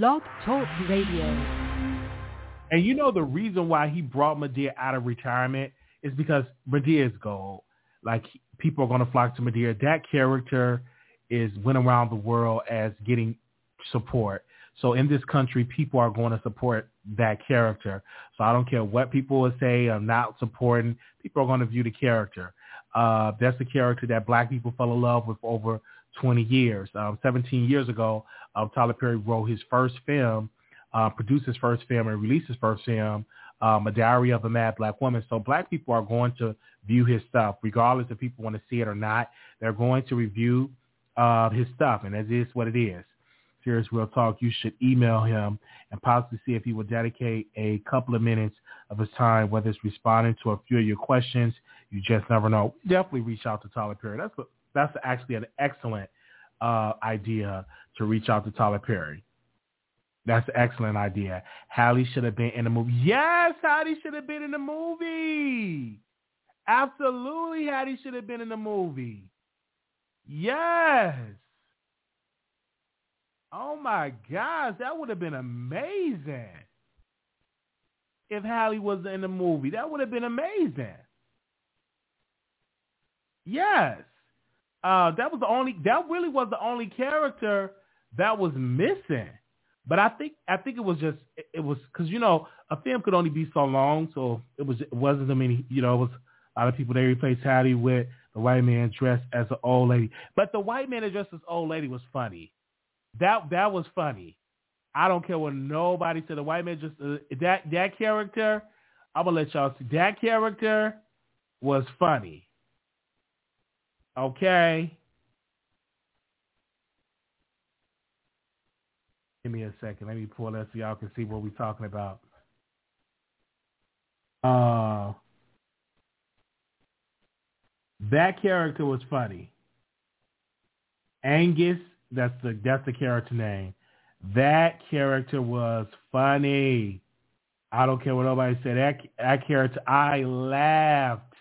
Blog Talk Radio. And you know the reason why he brought Madea out of retirement is because Madea is gold. Like people are going to flock to Madea. That character is went around the world as getting support. So in this country, people are going to support that character. So I don't care what people will say. I'm not supporting. People are going to view the character. Uh, that's the character that black people fell in love with over 20 years. Um, 17 years ago, um, Tyler Perry wrote his first film, uh, produced his first film, and released his first film, um, A Diary of a Mad Black Woman. So black people are going to view his stuff, regardless if people want to see it or not. They're going to review uh, his stuff, and that is what it is. Serious Real Talk, you should email him and possibly see if he will dedicate a couple of minutes of his time, whether it's responding to a few of your questions. You just never know. Definitely reach out to Tyler Perry. That's a, that's actually an excellent uh, idea to reach out to Tyler Perry. That's an excellent idea. Halle should have been in the movie. Yes, Halle should have been in the movie. Absolutely, Halle should have been in the movie. Yes. Oh my gosh, that would have been amazing. If Halle was in the movie, that would have been amazing. Yes. Uh, that was the only that really was the only character that was missing. But I think I think it was just it, was because you know a film could only be so long, so it was it wasn't I mean you know it was a lot of people they replaced Hattie with the white man dressed as an old lady, but the white man dressed as old lady was funny. That that was funny. I don't care what nobody said. The white man just uh, that that character. I'm gonna let y'all see that character was funny. Okay. Give me a second. Let me pull that so y'all can see what we're talking about. Uh, that character was funny. Angus that's the that's the character name. That character was funny. I don't care what nobody said. That that character, I laughed.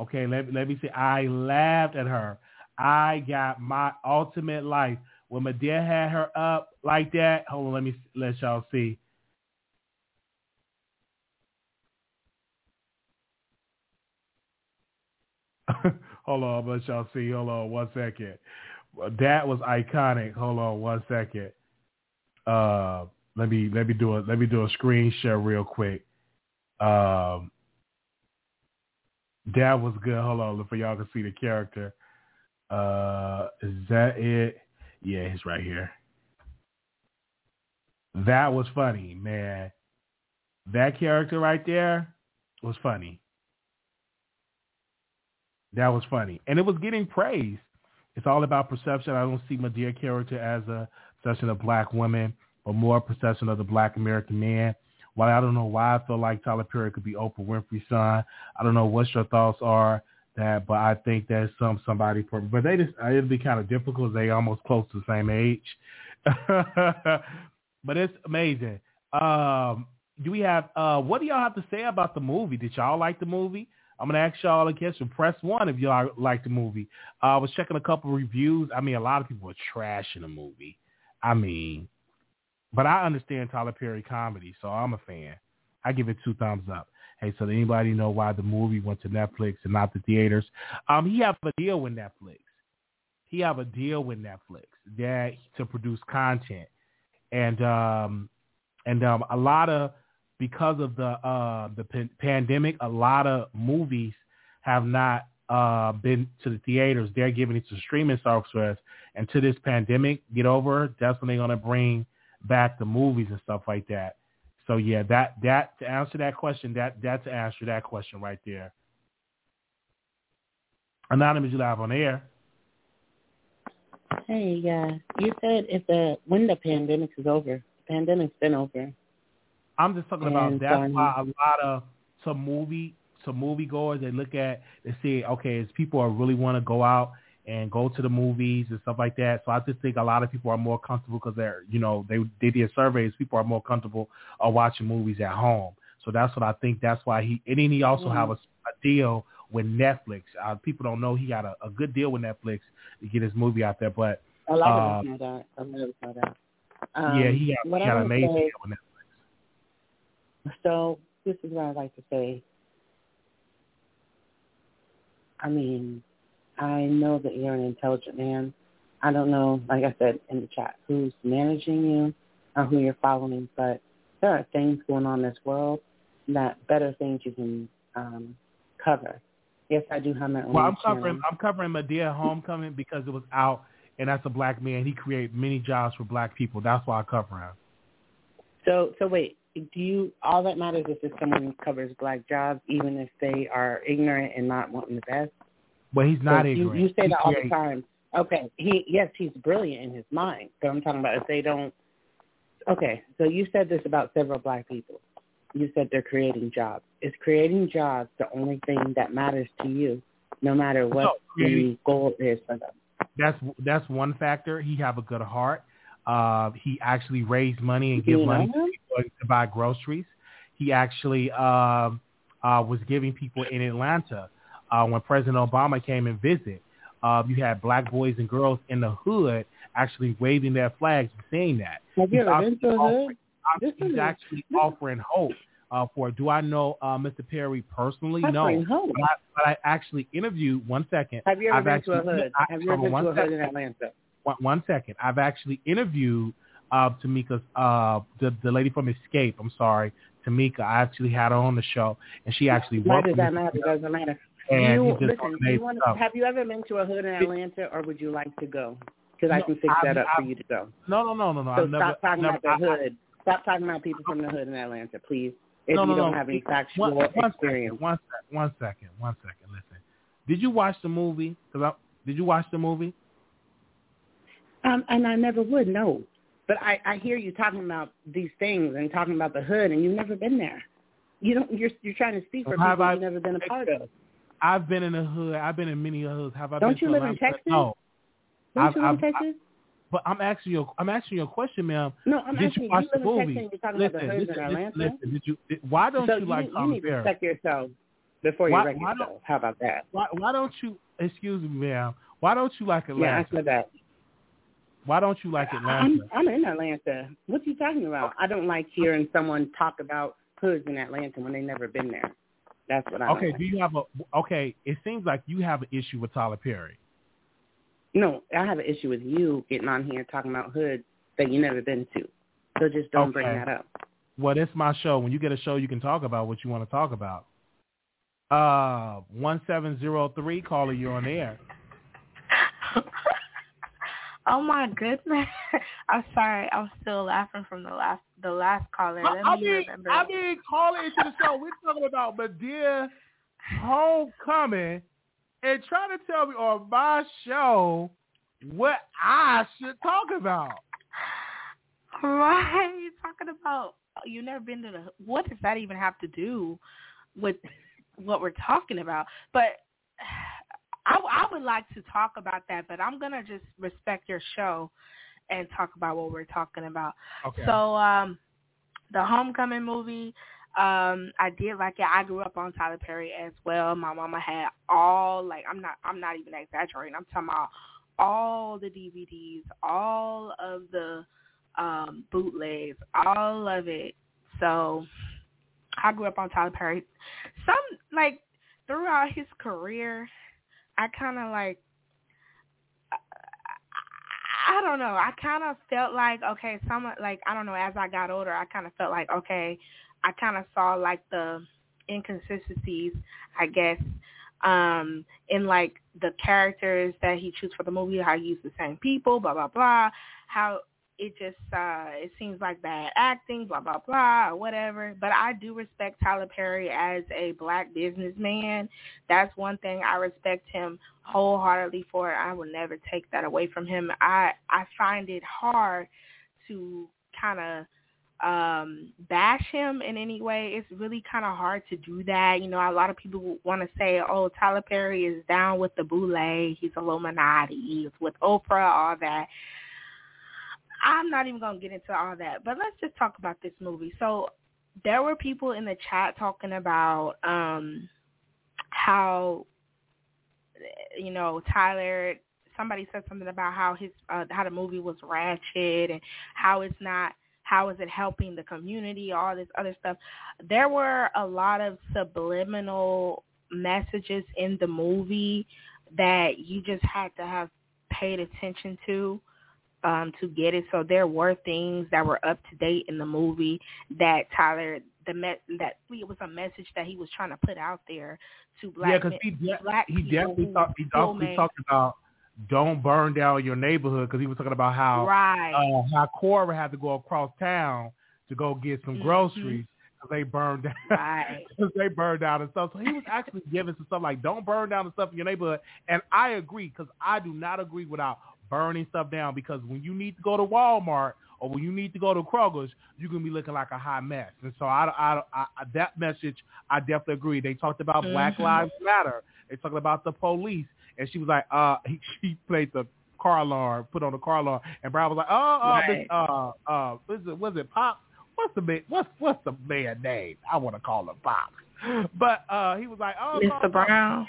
Okay, let let me see. I laughed at her. I got my ultimate life when Madea had her up like that. Hold on, let me let y'all see. Hold on, let y'all see. Hold on one second that was iconic. Hold on one second. Uh, let me let me do a let me do a screen share real quick. Um, that was good. Hold on, for y'all to see the character. Uh, is that it? Yeah, he's right here. That was funny, man. That character right there was funny. That was funny, and it was getting praise. It's all about perception. I don't see Madea character as a perception of black women, but more perception of the black American man. While I don't know why I feel like Tyler Perry could be Oprah Winfrey's son, I don't know what your thoughts are that, but I think there's some somebody for. But they just it'd be kind of difficult. They almost close to the same age. but it's amazing. Um, do we have uh, what do y'all have to say about the movie? Did y'all like the movie? I'm gonna ask y'all again. So press one if y'all like the movie. Uh, I was checking a couple reviews. I mean, a lot of people are trashing the movie. I mean, but I understand Tyler Perry comedy, so I'm a fan. I give it two thumbs up. Hey, so anybody know why the movie went to Netflix and not the theaters? Um, he have a deal with Netflix. He have a deal with Netflix that to produce content, and um, and um, a lot of because of the uh, the p- pandemic, a lot of movies have not uh, been to the theaters. They're giving it to streaming software. And to this pandemic get over, that's when they're gonna bring back the movies and stuff like that. So yeah, that that to answer that question, that that to answer that question right there. Anonymous, you live on air. Hey, yeah, you said if the when the pandemic is over, the pandemic's been over. I'm just talking about that's why um, a lot of some movie some movie goers they look at they see okay, as people are really want to go out and go to the movies and stuff like that. So I just think a lot of people are more comfortable because they're you know they they did surveys. People are more comfortable uh, watching movies at home. So that's what I think. That's why he and then he also mm-hmm. have a, a deal with Netflix. Uh, people don't know he got a, a good deal with Netflix to get his movie out there. But a lot uh, of us know that. A lot of us know that. Um, yeah, he got, he got an amazing say, deal on Netflix. So this is what I like to say. I mean, I know that you're an intelligent man. I don't know, like I said in the chat, who's managing you or who you're following, but there are things going on in this world that better things you can um, cover. Yes, I do have my own Well, I'm channel. covering I'm covering Madea Homecoming because it was out, and that's a black man. He created many jobs for black people. That's why I cover him. So, so wait, do you? All that matters is if someone covers black jobs, even if they are ignorant and not wanting the best. But he's not So ignorant. You, you say that all the time. Okay, he yes, he's brilliant in his mind. So I'm talking about if they don't. Okay, so you said this about several black people. You said they're creating jobs. Is creating jobs the only thing that matters to you, no matter what No, the goal is for them? That's that's one factor. He have a good heart. Uh, he actually raised money and give money to people to buy groceries. He actually um, uh, was giving people in Atlanta uh, when President Obama came and visit. Uh, you had black boys and girls in the hood actually waving their flags and saying that. He's been offering- He's is- actually offering hope uh, for. Do I know uh, Mr. Perry personally? No, hope. but I, but I actually interviewed. One second. Have you ever I've been to a hood? I- Have you ever been to a hood in Atlanta? one, one second. I've actually interviewed uh, Tamika's uh, the the lady from Xscape. I'm sorry, Tamika. I actually had her on the show, and she actually Why does that matter? It doesn't matter. And you, just listen, you stuff. have you ever been to a hood in Atlanta, or would you like to go? Because I can fix I've- that up for I've- you to go. No, no, no, no, no. So I've never, stop talking never, about the I- I- hood. Stop talking about people from the hood in Atlanta, please. If no, no, you don't no. have any factual one, one experience. Second, one second, one second, one second. Listen, did you watch the movie? Cause I, did you watch the movie? Um, and I never would know. But I, I hear you talking about these things and talking about the hood, and you've never been there. You don't. You're you're trying to speak for Have people I- you've never been a part of. I've been in the hood. I've been in many hoods. Have I Don't been you to live in Texas? No, Don't I've- you live in Texas? but I'm asking you. I'm asking you a question, ma'am. no, I'm did asking you you. watch You live the movie? Texas, you're talking listen, about the hoods listen, in Atlanta. listen. Did you? Did, why don't so you like you, Tyler need to Perry? check yourself before you wreck yourself. How about that? Why, why don't you? Excuse me, ma'am. Why don't you like Atlanta? Yeah? I said that. why don't you like Atlanta? I'm I'm in Atlanta. What are you talking about? I don't like hearing someone talk about hoods in Atlanta when they never been there. That's what I okay. don't Do you have a? Okay. It seems like you have an issue with Tyler Perry. No, I have an issue with you getting on here talking about hood that you never been to. So just don't bring that up. Well, it's my show. When you get a show, you can talk about what you want to talk about. Uh, one seven zero three caller, you on air. oh my goodness! I'm sorry. I'm still laughing from the last the last caller. Let I me mean, remember. I mean, calling into the show. We're talking about Madea Homecoming and trying to tell me on my show what I should talk about. Why are you talking about? You never been to the. What does that even have to do with what we're talking about? But I, I would like to talk about that, but I'm gonna just respect your show and talk about what we're talking about. Okay. So, um, the Homecoming movie, um, I did like it. I grew up on Tyler Perry as well. My mama had all like I'm not I'm not even exaggerating. I'm talking about all the DVDs, all of the um bootlegs, all of it. So I grew up on Tyler Perry. Some like throughout his career, I kind of like I don't know. I kind of felt like okay, some like I don't know. As I got older, I kind of felt like okay, I kind of saw like the inconsistencies, I guess, um, in like the characters that he chose for the movie. How he used the same people, blah blah blah. How it just uh it seems like bad acting, blah blah blah, or whatever. But I do respect Tyler Perry as a black businessman. That's one thing I respect him wholeheartedly for. I will never take that away from him. I I find it hard to kind of um bash him in any way it's really kind of hard to do that you know a lot of people want to say oh tyler perry is down with the boule he's a illuminati he's with oprah all that i'm not even to get into all that but let's just talk about this movie so there were people in the chat talking about um how you know tyler somebody said something about how his uh, how the movie was ratchet and how it's not how is it helping the community, all this other stuff. There were a lot of subliminal messages in the movie that you just had to have paid attention to um to get it. So there were things that were up to date in the movie that Tyler the me- that it was a message that he was trying to put out there to black yeah, because he de- black he definitely thought he definitely talked about don't burn down your neighborhood because he was talking about how right. uh, how Cora had to go across town to go get some Mhm. groceries because they burned down Right. because they burned down and stuff. So he was actually giving some stuff like don't burn down the stuff in your neighborhood. And I agree because I do not agree without burning stuff down because when you need to go to Walmart or when you need to go to Kroger's, you're gonna be looking like a hot mess. And so I, I, I, I that message I definitely agree. They talked about Black Mhm. Lives Matter. They talked about the police, and she was like, uh, he, she played the car alarm, put on the car alarm, and Brown was like, oh, uh, Right. this, uh, uh, was it, was it Pop? What's the man? What's what's the man name? I want to call him Pop. But uh, he was like, oh, Mr. Brown.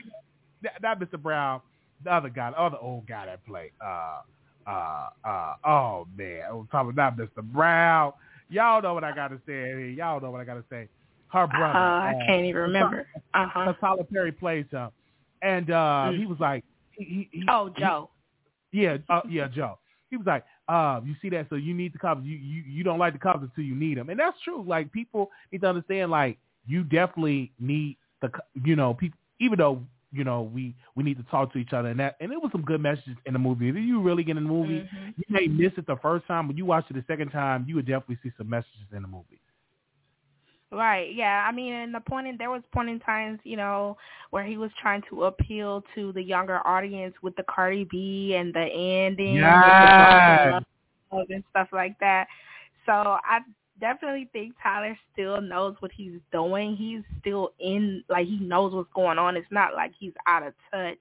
not- not Mr. Brown, the other guy, the other old guy that played. Uh, uh, uh, oh man, I'm talking about Mr. Brown. Y'all know what I gotta say. Y'all know what I gotta say. Her Uh, brother. I uh, can't even remember. Uh huh. Tyler Perry plays him, and uh, Mm. he was like, he, he, he, Oh, Joe. yeah, uh, yeah, Joe. He was like, uh, you see that? So you need the cops. You, you you don't like the cops until you need them, and that's true. Like people need to understand. Like you definitely need the, you know, people. Even though you know we we need to talk to each other, and that and it was some good messages in the movie. If you really get in the movie, Mhm. you may miss it the first time, but you watch it the second time, you would definitely see some messages in the movie. Right. Yeah. I mean, and the point in there was point in times, you know, where he was trying to appeal to the younger audience with the Cardi B and the ending, Yes. the and stuff like that. So I definitely think Tyler still knows what he's doing. He's still in, like he knows what's going on. It's not like he's out of touch.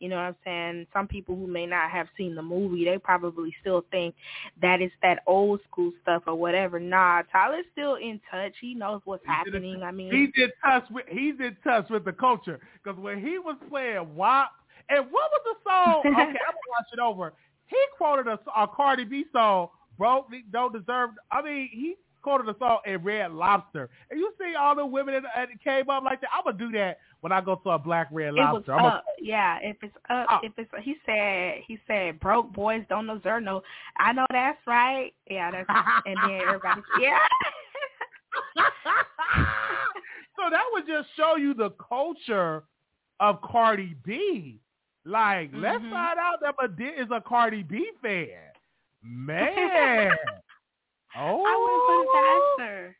You know what I'm saying? Some people who may not have seen the movie, they probably still think that it's that old school stuff or whatever. Nah, Tyler's still in touch. He knows what's He's in happening. I mean, He's in touch with he's in touch with the culture because when he was playing WAP, and what was the song? Okay, I'm gonna watch it over. He quoted a, a Cardi B song, "Broke Don't Deserve." I mean, he quoted a song in Red Lobster, and you see all the women that, that came up like that. I'm gonna do that when I go to a Black Red it was Lobster. I'm gonna, up. Yeah, if it's up, Up. if it's he said he said broke boys don't deserve no. I know that's right. Yeah, that's and then everybody yeah. so that would just show you the culture of Cardi B. Like, let's Mhm. find out that Madea is a Cardi B fan. Man. Oh. I wouldn't put it past her.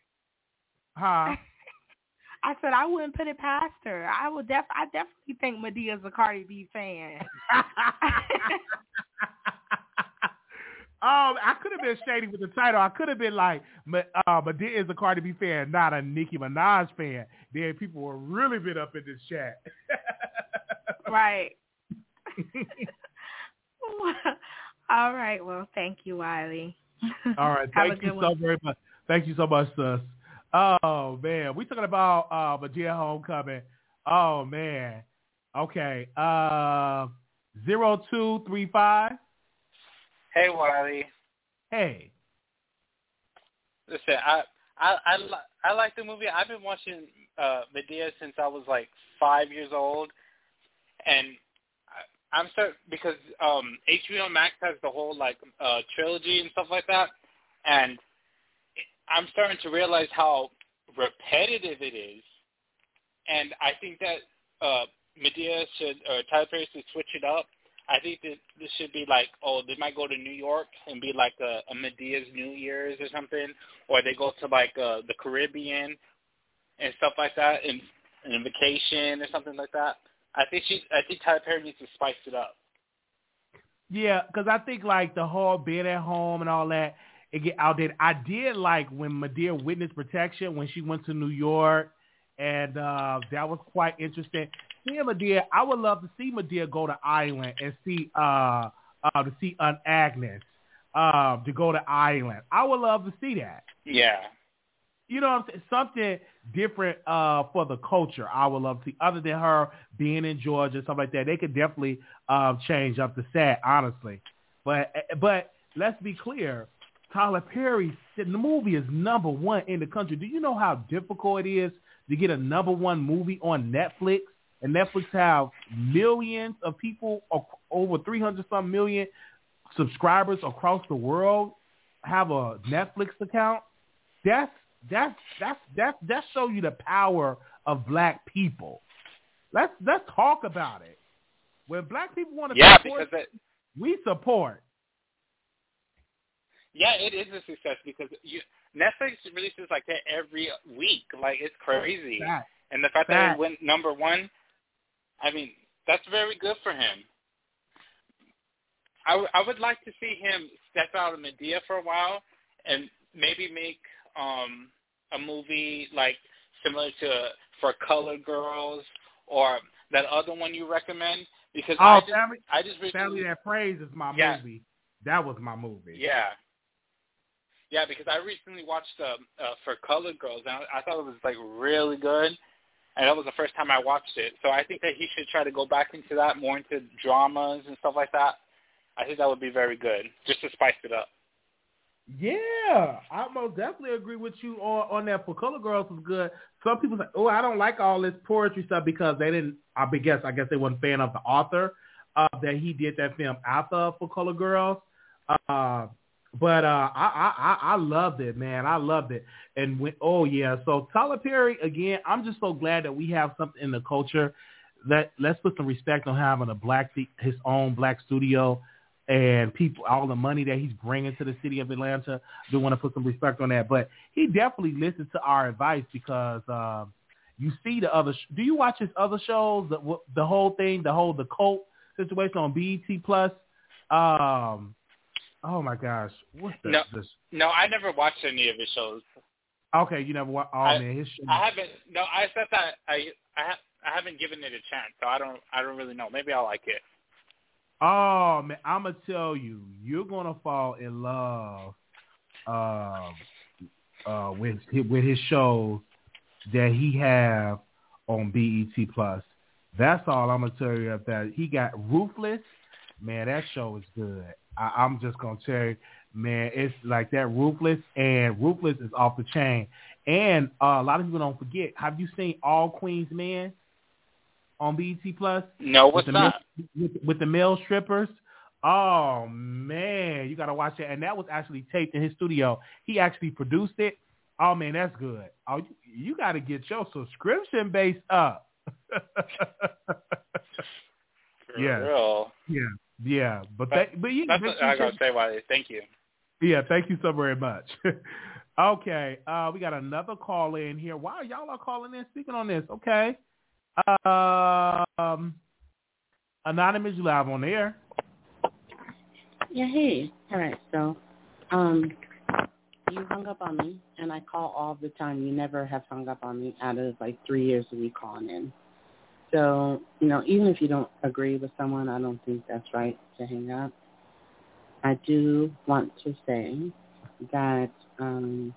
Huh? I said I wouldn't put it past her. I would def I definitely think Madea's a Cardi B fan. um, I could have been shady with the title. I could have been like, uh, Madea is a Cardi B fan, not a Nicki Minaj fan. Then people were really been up in this chat. right. All right. Well, thank you, Wiley. All right. Thank you so one. very much. Thank you so much, sis. Oh man, we talking about uh Madea Homecoming. Oh man. Okay. Uh zero two three five. Hey, Wiley. Hey. Listen, I I I, li- I like the movie. I've been watching uh Madea since I was like five years old, and I, I'm start because um HBO Max has the whole like uh trilogy and stuff like that, and I'm starting to realize how repetitive it is, and I think that uh Madea should or Tyler Perry should switch it up. I think that this should be like, oh, they might go to New York and be like a, a Madea's New Year's or something, or they go to like uh, the Caribbean and stuff like that, and, and vacation or something like that. I think she, I think Tyler Perry needs to spice it up. Yeah, because I think like the whole being at home and all that, it get outdated. I did like when Madea witness protection when she went to New York, and uh that was quite interesting. Seeing Madea, I would love to see Madea go to Ireland and see uh uh to see Aunt Agnes, uh, to go to Ireland. I would love to see that. Yeah, you know, what I'm saying? something different uh, for the culture. I would love to other than her being in Georgia, stuff like that. They could definitely uh, change up the set, honestly. But but let's be clear, Tyler Perry, the movie is number one in the country. Do you know how difficult it is to get a number one movie on Netflix? And Netflix have millions of people, over 300 some million subscribers across the world have a Netflix account. That's that's that's that's that show you the power of black people. Let's let's talk about it. When black people want to yeah, support, because it, we support. Yeah, it is a success because you, Netflix releases like that every week. Like it's crazy, Fact. and the fact Fact. that it went number one, I mean, that's very good for him. I, w- I would like to see him step out of Madea for a while and maybe make um a movie like similar to for colored girls or that other one you recommend because Oh, I just family, I just recently, family that preys is my Yeah. movie. That was my movie. yeah yeah because I recently watched uh, uh for colored girls and I, I thought it was like really good and that was the first time I watched it so I think that he should try to go back into that more into dramas and stuff like that I think that would be very good just to spice it up Yeah, I most definitely agree with you on, on that. For Color Girls was good. Some people say, "Oh, I don't like all this poetry stuff because they didn't." I guess I guess they weren't fan of the author uh, that he did that film after for Color Girls. Uh, but uh, I, I I I loved it, man. I loved it. And when, oh yeah, so Tyler Perry again. I'm just so glad that we have something in the culture that let's put some respect on having a black his own black studio and people all the money that he's bringing to the city of Atlanta. Do want to put some respect on that, but he definitely listens to our advice because um, you see the other. Sh- Do you watch his other shows? The the whole thing, the whole the cult situation on BET Plus. Um, oh my gosh, what's the, No. this? no I never watched any of his shows Okay, you never watch. Oh I- man, his show. I haven't no I said that I I ha- I haven't given it a chance so I don't I don't really know maybe I'll like it Oh man, I'm gonna tell you, you're gonna fall in love um, uh, with with his shows that he have on BET Plus. That's all I'm gonna tell you. Of that he got Ruthless. Man, that show is good. I, I'm just gonna tell you, man, it's like that Ruthless and Ruthless is off the chain. And uh, a lot of people don't forget. Have you seen All Queens Men on BET Plus? no what's Male, with, with the male strippers. Oh man, you gotta watch it. And that was actually taped in his studio. He actually produced it. Oh man, that's good. Oh, you, you gotta get your subscription base up. For Yeah. real. yeah, yeah. But That- that, but yeah, That's what I you gotta say. Why? Thank you. yeah, thank you so very much. okay, uh, we got another call in here. Wow, y'all are calling in speaking on this. Okay. Um, anonymous, you live on the air. Yeah, hey. All right, so um you hung up on me and I call all the time. You never have hung up on me out of like three years of me calling in. So, you know, even if you don't agree with someone, I don't think that's right to hang up. I do want to say that um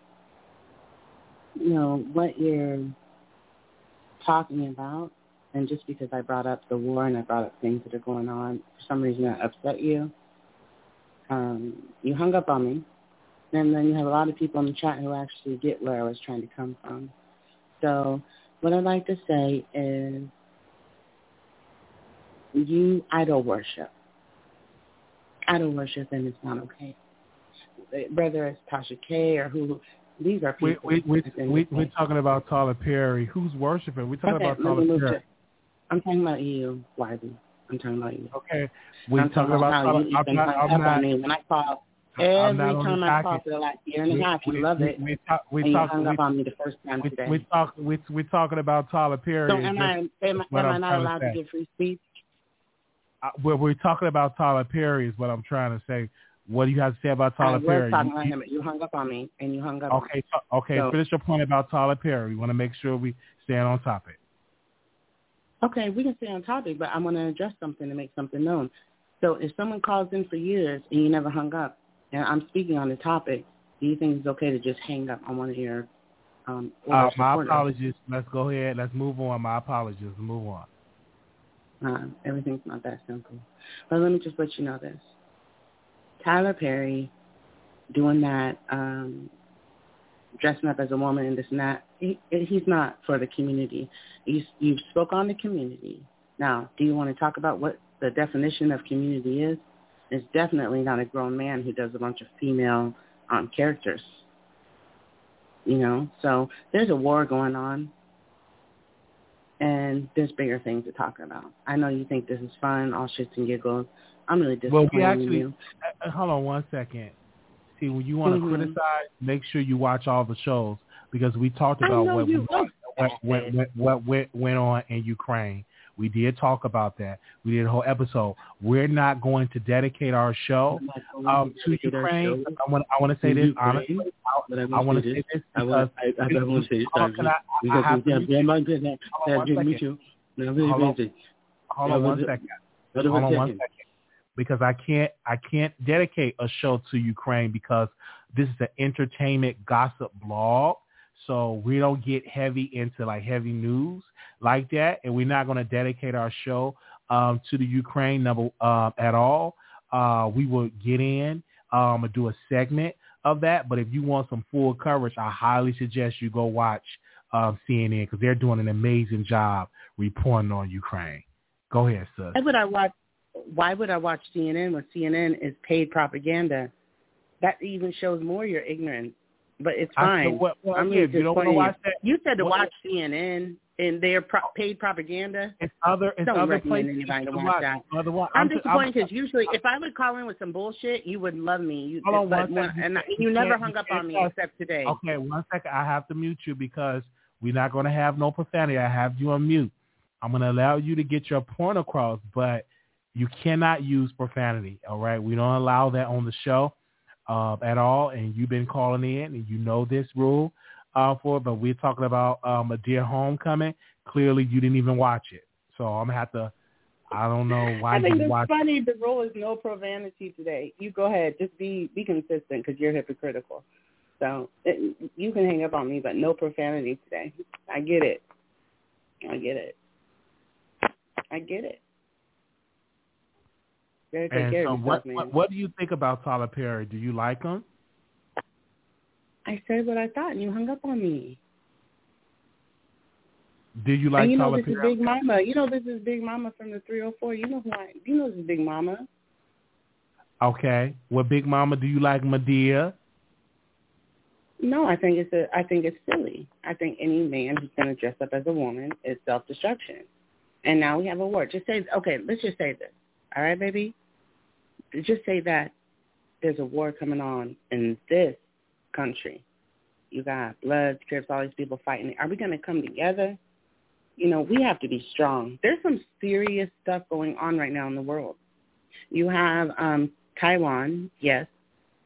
you know, what you're talking about and just because I brought up the war and I brought up things that are going on, for some reason that upset you um, you hung up on me, and then you have a lot of people in the chat who actually get where I was trying to come from. So what I'd like to say is you idol worship. Idol worship, and it's not okay. Whether it's Tasha K or who, these are people. We, we, we, we, are talking about Tyler Perry. Who's worshiping? We're talking okay, about Tyler Perry. To, I'm talking about you, Wiley. I'm talking about you. Okay, we're I'm talking about how you I'm not. I'm up on not. me when I call. Every time I call for the last year and a half, you love it, We talk. We and you talk. hung We, up on me the first time we, today. we talk. We we talking about Tyler Perry. so am I am, am I not to allowed to, say. give free speech? uh, well, we're talking about Tyler Perry. Is what I'm trying to say. What do you have to say about I Tyler was Perry? talking You- about him, you hung up on me, and you hung up. on me. Okay, okay. So- finish your point about Tyler Perry. We want to make sure we stand on topic. Okay, we can stay on topic, but I want to address something to make something known. So if someone calls in for years and you never hung up, and I'm speaking on the topic, do you think it's okay to just hang up on one of your Um, uh, my apologies. Let's go ahead. Let's move on. My apologies. Move on. Uh, everything's not that simple. But let me just let you know this. Tyler Perry doing that, um, dressing up as a woman and this and that, he, he's not for the community. You, you spoke on the community. Now, do you want to talk about what the definition of community is? It's definitely not a grown man who does a bunch of female um, characters. You know, so there's a war going on, and there's bigger things to talk about. I know you think this is fun, all shits and giggles. I'm really disappointed well, we actually, in you. Uh, hold on one second. See, when you want to mm-hmm. criticize, make sure you watch all the shows because we talked about what, we, what, what, what, what went on in Ukraine. We did talk about that. We did a whole episode. We're not going to dedicate our show um, to Ukraine. I want, I want to say this honestly. I, I want to say this because I, I, I want to say this. Can I, I have to mute you. Hold on one second. Hold on one second. Because I can't, I can't dedicate a show to Ukraine because this is an entertainment gossip blog so we don't get heavy into like heavy news like that, and we're not going to dedicate our show um, to the Ukraine number uh, at all. Uh, we will get in um, and do a segment of that. But if you want some full coverage, I highly suggest you go watch um, CNN because they're doing an amazing job reporting on Ukraine. Go ahead, sir. Why would I watch? Why would I watch CNN when CNN is paid propaganda? That even shows more your ignorance but it's fine. what, well, I'm yeah, you don't want to watch that. You said to what, watch CNN and their pro- oh. paid propaganda. It's other. It's don't other recommend places anybody to watch, that. Other one, I'm, I'm disappointed because usually, if I would call in with some bullshit, you would love me. You, hold on one second. and you, you never hung up on me except today. Okay, one second. I have to mute you because we're not going to have no profanity. I have you on mute. I'm going to allow you to get your point across, but you cannot use profanity. All right, we don't allow that on the show uh, at all, and you've been calling in, and you know this rule uh, for. But we're talking about um, Madea Homecoming. Clearly, you didn't even watch it, so I'm gonna have to. I don't know why I think you it's watch. funny. The rule is no profanity today. You go ahead, just be be consistent because you're hypocritical. So it, you can hang up on me, but no profanity today. I get it. I get it. I get it. And so what, what, what do you think about Tyler Perry? Do you like him? I said what I thought, and you hung up on me. Do you like and you know Tyler this Perry? is Big Mama. You know this is Big Mama from the 304. You know who I? You know this is Big Mama. Okay. Well, Big Mama, do you like Madea? No, I think it's a. I think it's silly. I think any man who's going to dress up as a woman is self destruction. And now we have a war. Just say okay. Let's just say this. All right, baby just say that there's a war coming on in this country. You got blood, Crips, all these people fighting. Are we going to come together? You know, we have to be strong. There's some serious stuff going on right now in the world. You have um, Taiwan, yes,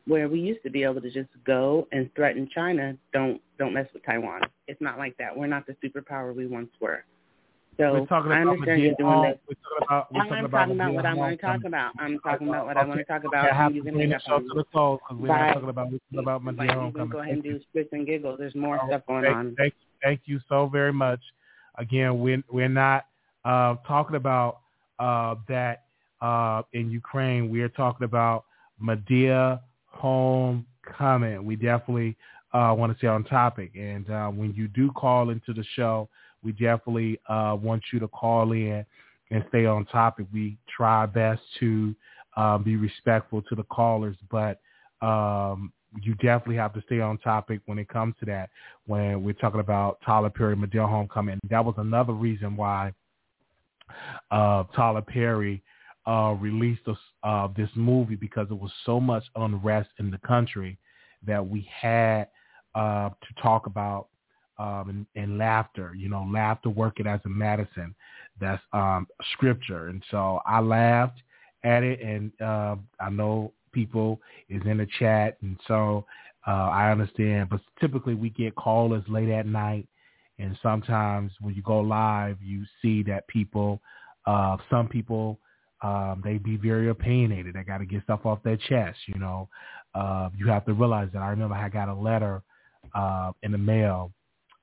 where we used to be able to just go and threaten China. Don't don't mess with Taiwan. It's not like that. We're not the superpower we once were. So we're talking I understand you're doing that. We're talking about, we're I'm talking about, about what I want to talk about. I'm talking about what I want to talk about. Okay, I have to bring the show to the close because we're not talking about, we're talking about Madea homecoming. Go ahead and do spits and giggles. There's more oh, stuff going thank, on. Thank, thank you so very much. Again, we're, we're not uh, talking about uh, that uh, in Ukraine. We are talking about Madea homecoming. We definitely uh, want to stay on topic. And uh, when you do call into the show, we definitely uh, want you to call in and stay on topic. We try our best to um, be respectful to the callers, but um, you definitely have to stay on topic when it comes to that. When we're talking about Tyler Perry, Madea Homecoming, that was another reason why uh, Tyler Perry uh, released this, uh, this movie because it was so much unrest in the country that we had uh, to talk about um, and, and, laughter. You know, laughter working as a medicine. That's um, scripture. And so I laughed at it, and uh, I know people is in the chat, and so uh, I understand. But typically, we get callers late at night, and sometimes when you go live, you see that people, uh, some people. Um, they be very opinionated. They got to get stuff off their chest. You know, uh, you have to realize that. I remember I got a letter uh, in the mail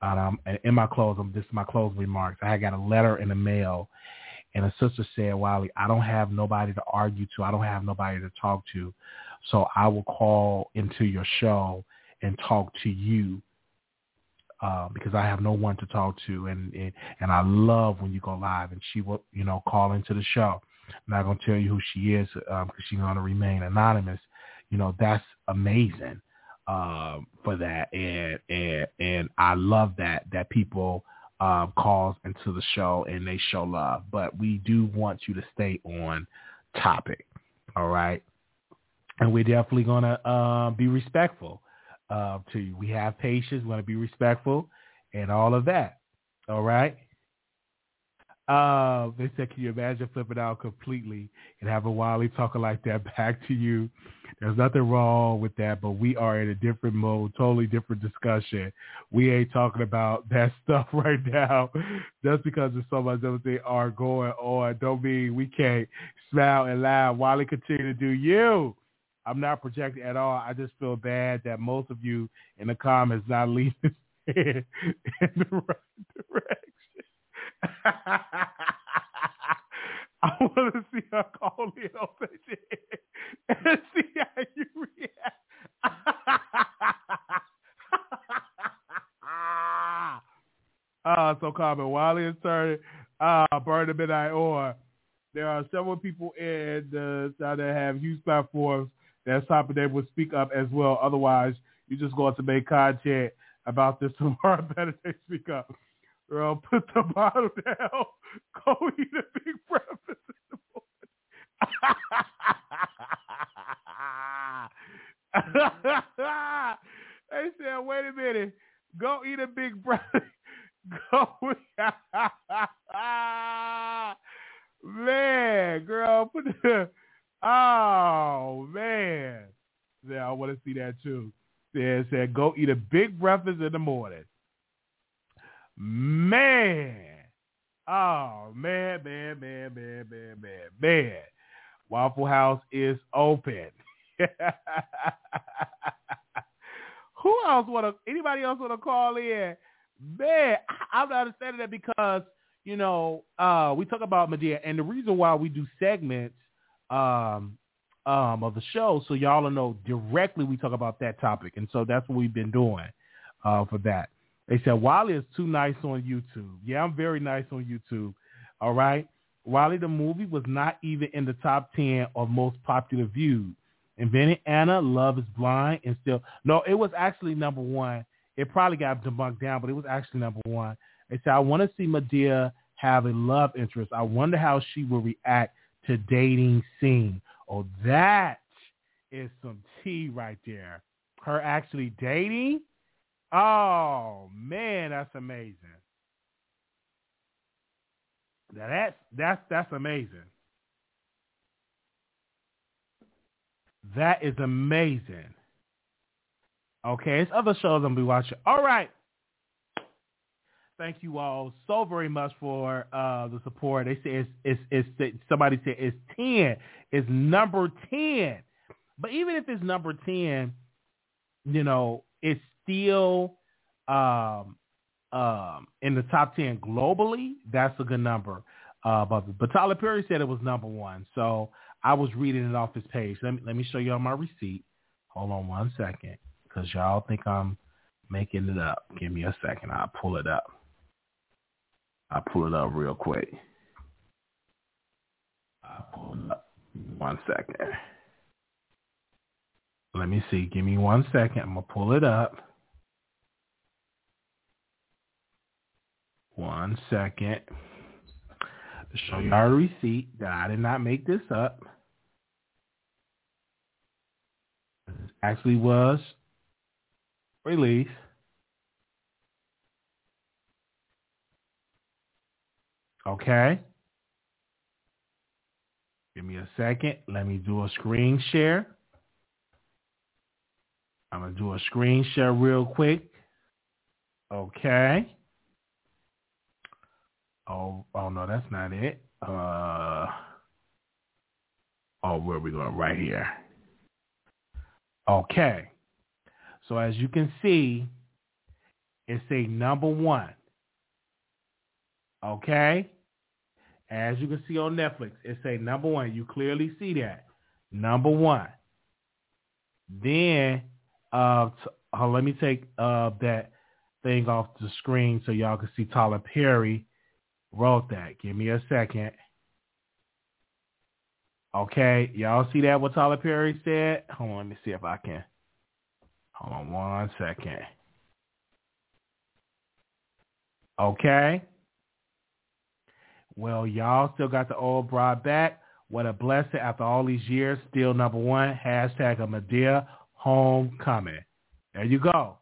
Um, in my close, this is my closing remarks. I got a letter in the mail, and a sister said, "Wiley, I don't have nobody to argue to. I don't have nobody to talk to, so I will call into your show and talk to you uh, because I have no one to talk to, and, and and I love when you go live. And she will, you know, call into the show. I'm not gonna tell you who she is because um, she's gonna remain anonymous. You know, that's amazing um, for that, and and and I love that that people uh, calls into the show and they show love. But we do want you to stay on topic, all right? And we're definitely gonna uh, be respectful uh, to you. We have patience. We want to be respectful and all of that. All right. Uh, they said, can you imagine flipping out completely and having Wiley talking like that back to you? There's nothing wrong with that, but we are in a different mode, totally different discussion. We ain't talking about that stuff right now. Just because there's so much other things are going on, don't mean we can't smile and laugh. Wiley continue to do you. I'm not projecting at all. I just feel bad that most of you in the comments not leading in the right direction. I want to see her call in on and see how you react. uh, so comment. Wiley is turning uh, Burn the Midnight Oil. There are several people in the side that have huge platforms that's hoping they would speak up as well. Otherwise, you're just going to make content about this tomorrow. Better they speak up. Girl, put the bottle down. Go eat a big breakfast in the morning. they said, wait a minute. Go eat a big breakfast. Go. Man, girl, put the Oh man. Yeah, I want to see that too. Said said go eat a big breakfast in the morning. Man. Oh man, man, man, man, man, man, man. Waffle House is open. Who else want to? Anybody else want to call in? Man, I'm not understanding that because you know uh, we talk about Madea, and the reason why we do segments um, um, of the show, so y'all know directly we talk about that topic, and so that's what we've been doing uh, for that. They said Wiley is too nice on YouTube. Yeah, I'm very nice on YouTube. All right, Wiley the movie was not even in the top ten of most popular viewed. Inventing Anna, Love is Blind, and still no, it was actually number one. It probably got debunked down, but it was actually number one. They said I want to see Madea have a love interest. I wonder how she will react to dating scene. Oh, that is some tea right there. Her actually dating? Oh man, that's amazing. Now that's that's that's amazing. That is amazing. Okay, it's other shows I'm gonna be watching. All right. Thank you all so very much for uh, the support. They say it's, it's, it's somebody said it's ten. It's number ten. But even if it's number ten, you know, it's still um, um, in the top ten globally. That's a good number. Uh, but but Tyler Perry said it was number one. So I was reading it off his page. Let me let me show you all my receipt. Hold on one second, because y'all think I'm making it up. Give me a second. I'll pull it up. I'll pull it up real quick. I'll pull it up. One second. Let me see. Give me one second. I'm going to pull it up. One second. Show you our receipt that I did not make this up. This actually was released. Okay. Give me a second. Let me do a screen share. I'm going to do a screen share real quick. Okay. Oh, oh no, that's not it. Uh, oh, where are we going? Right here. Okay. So as you can see, it's a number one. Okay? As you can see on Netflix, it's a number one. You clearly see that. Number one. Then, uh, t- uh let me take uh, that thing off the screen so y'all can see Tyler Perry wrote that. Give me a second. Okay, y'all see that what Tyler Perry said? Hold on, let me see if I can. Hold on one second. Okay. Well, y'all still got the old broad back. What a blessing after all these years. Still number one. Hashtag a Madea homecoming. There you go.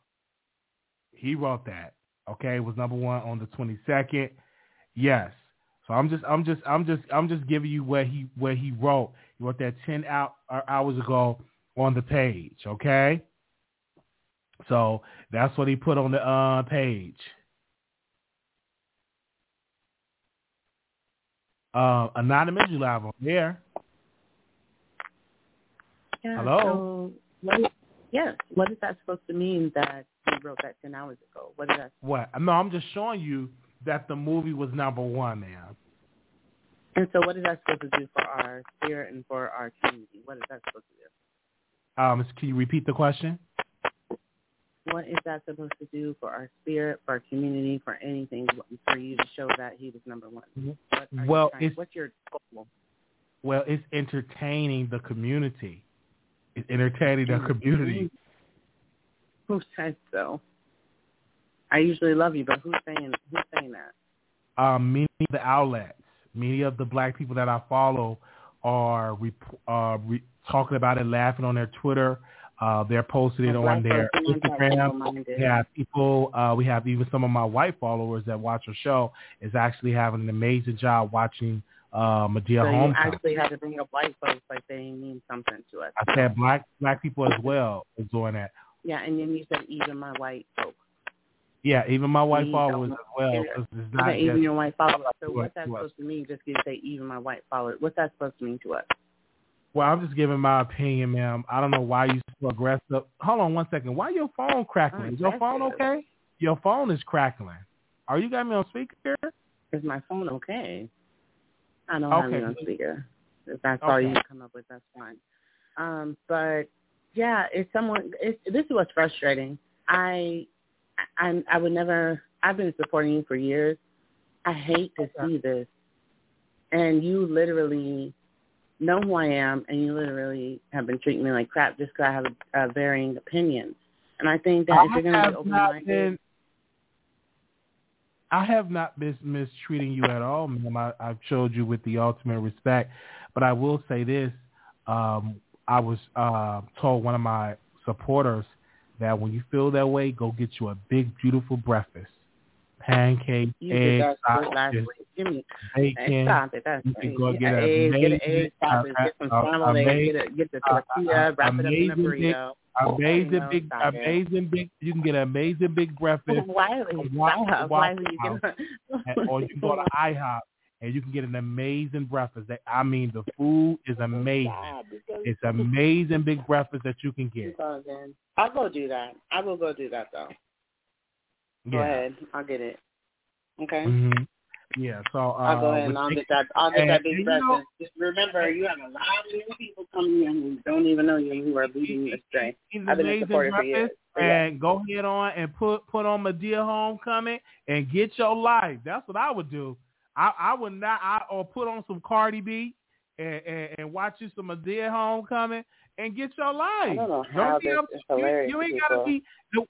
He wrote that. Okay, was number one on the 22nd. Yes. So I'm just, I'm just, I'm just, I'm just giving you what he, what he wrote. He wrote that 10 out, uh, hours ago on the page. Okay. So that's what he put on the uh, page. Uh, anonymous, you live on there. Yeah, Hello? So what, yes. What is that supposed to mean that he wrote that 10 hours ago? What is that? What? No, I'm just showing you that the movie was number one, man. And so what is that supposed to do for our spirit and for our community? What is that supposed to do? Um, can you repeat the question? What is that supposed to do for our spirit, for our community, for anything, for you to show that he was number one? What are you Well, trying- it's- what's your goal? Well, it's entertaining the community. It's entertaining the community. Who said so? I usually love you, but who's saying who's saying that? Um, many of the outlets, many of the black people that I follow are rep- uh, re- talking about it, laughing on their Twitter. Uh, they're posting it on their Instagram. We have people. Uh, we have even some of my white followers that watch our show is actually having an amazing job watching uh, Madea So you actually had to bring up white folks like they mean something to us. I said black black people as well is doing that. Yeah, and then you said even my white folks. Yeah, even my white We followers as well. it's not said even your white followers. So to what's that to us. supposed to mean? Just you say even my white followers. What's that supposed to mean to us? well, I'm just giving my opinion, ma'am. I don't know why you so aggressive. Hold on one second. Why your phone crackling? Is your phone okay? Your phone is crackling. Are you got me on speaker? Is my phone okay? I don't have Okay. you on speaker. If that's all you come up with, that's fine. Um, but yeah, it's someone. It's, this is what's frustrating. I, I, I would never. I've been supporting you for years. I hate to see this, and you literally know who I am, and you literally have been treating me like crap just because I have a, a varying opinions. And I think that if you're going to be open-minded, been. I have not been mistreating you at all, ma'am. I, I've showed you with the ultimate respect. But I will say this: um, I was uh, told one of my supporters that when you feel that way, go get you a big, beautiful breakfast, pancakes, you did eggs, that shit last sausages, week. Give me bacon. Hey, stop it. You can go get an an egg, get an amazing- egg, stop it, get some uh, scrambled eggs, amazing- get, a, get the uh, uh, tortilla, wrap it up in a amazing big- burrito. Amazing No, big, stop it. amazing big. You can get an amazing big breakfast, Wiley, Wa- stop. Wa- Wiley, you and- get or you can go to IHOP and you can get an amazing breakfast. That I mean, the food is amazing. It's amazing big breakfast that you can get. I'll go do that. I will go do that though. Go Yeah. ahead. I'll get it. Okay. hmm Yeah. So uh, I'll go ahead and I'll get that. I'll get that big know- breakfast. Just remember, you have a lot of new people coming in who don't even know you and who are leading you astray. I've been supporter for years. breakfast, So, yeah. and go ahead on and put put on Madea Homecoming and get your life. That's what I would do. I I would not I or put on some Cardi B and and, and watch you some Madea Homecoming and get your life. I don't know how be up- you, you ain't gotta be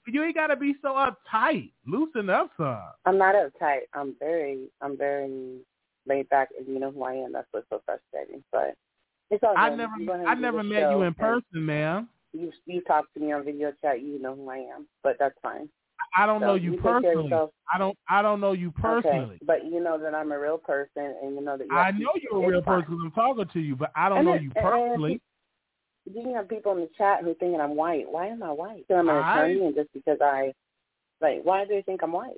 you ain't gotta be so uptight. Loosen up some. I'm not uptight. I'm very, I'm very laid back, and you know who I am. That's what's so frustrating. But it's all I good. never go ahead I never met you in person, ma'am. You you talk to me on video chat. You know who I am. But that's fine. I don't So know you of personally. I don't I don't know you personally. Okay. But you know that I'm a real person, and you know that you I know you're a real fine. person. I'm talking to you, but I don't And know it- you and- personally. Then you have people in the chat who thinking I'm white. Why am I white? So I'm an I- attorney, and just because I, like, why do they think I'm white?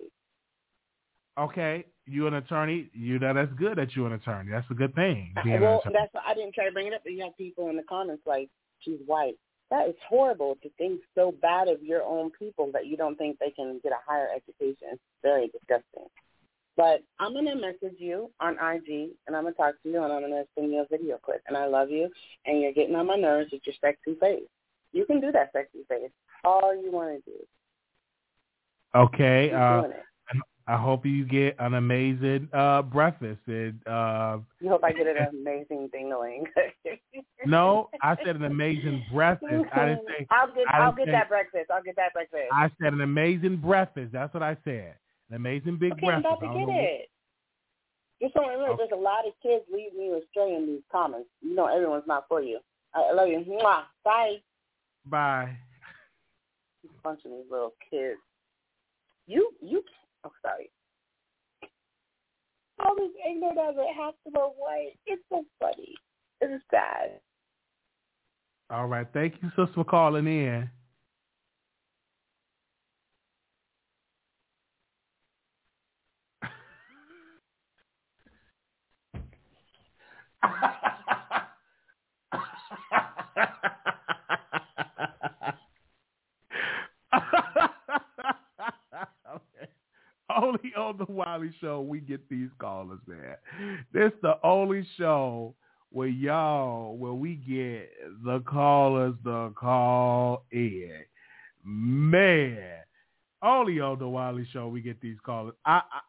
Okay, you an attorney. You know that's good that you're an attorney. That's a good thing. Well, that's I didn't try to bring it up, but you have people in the comments like she's white. That is horrible to think so bad of your own people that you don't think they can get a higher education. It's very disgusting. But I'm going to message you on IG, and I'm going to talk to you, and I'm going to send you a video clip. And I love you, and you're getting on my nerves with your sexy face. You can do that sexy face all you want to do. Okay. Uh, I hope you get an amazing uh breakfast and uh You hope I get an amazing dingling. no, I said an amazing breakfast. I didn't say I'll get I'll get say, that breakfast. I'll get that breakfast. I said an amazing breakfast. That's what I said. An amazing big okay, breakfast. I'm about to get it. Just don't remember, okay. there's a lot of kids leading you astray in these comments. You know everyone's not for you. I love you. Mwah. Bye. Bye. A bunch of these little kids. You you Oh, sorry. All this ignorant as it has to go away. It's so funny. It's sad. All right. Thank you, sister, for calling in. only on the Wiley Show we get these callers, man. This the only show where y'all, where we get the callers the call in. Man, only on the Wiley Show we get these callers. I, I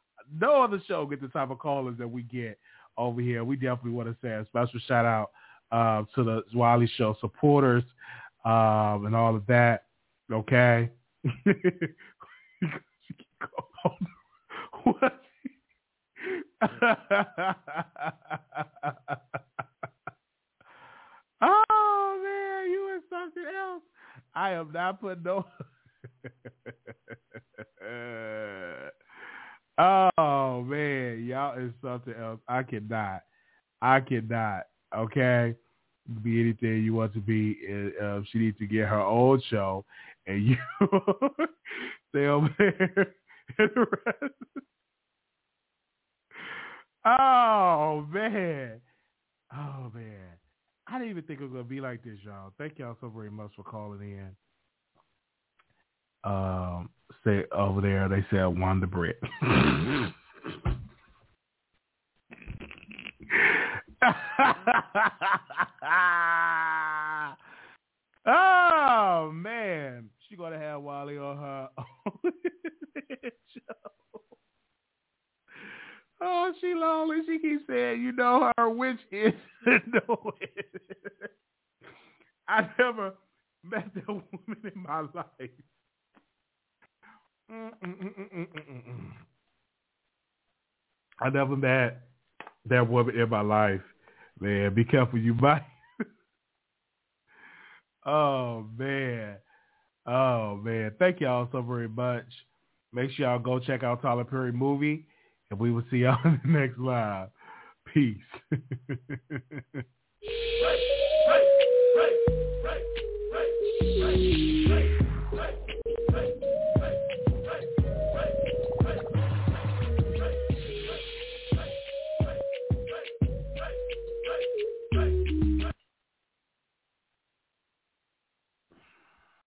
no other show get the type of callers that we get over here. We definitely want to say a special shout out uh, to the Wiley Show supporters um, and all of that. Okay. oh man, you is something else. I am not putting no. oh man, y'all is something else. I cannot. I cannot. Okay, be anything you want to be. Uh, she needs to get her own show, and you stay over there. Oh man. Oh man. I didn't even think it was gonna be like this, y'all. Thank y'all so very much for calling in. Um, say over there they said Wonder Bread. oh man, she gonna have Wally on her show. Oh, she lonely. She keeps saying, you know her, which is no I never met that woman in my life. Mm, mm, mm, I never met that woman in my life. Man, be careful, you might. oh, man. Oh, man. Thank y'all so very much. Make sure y'all go check out Tyler Perry movie. And we will see y'all in the next live. Peace. Right, right, right,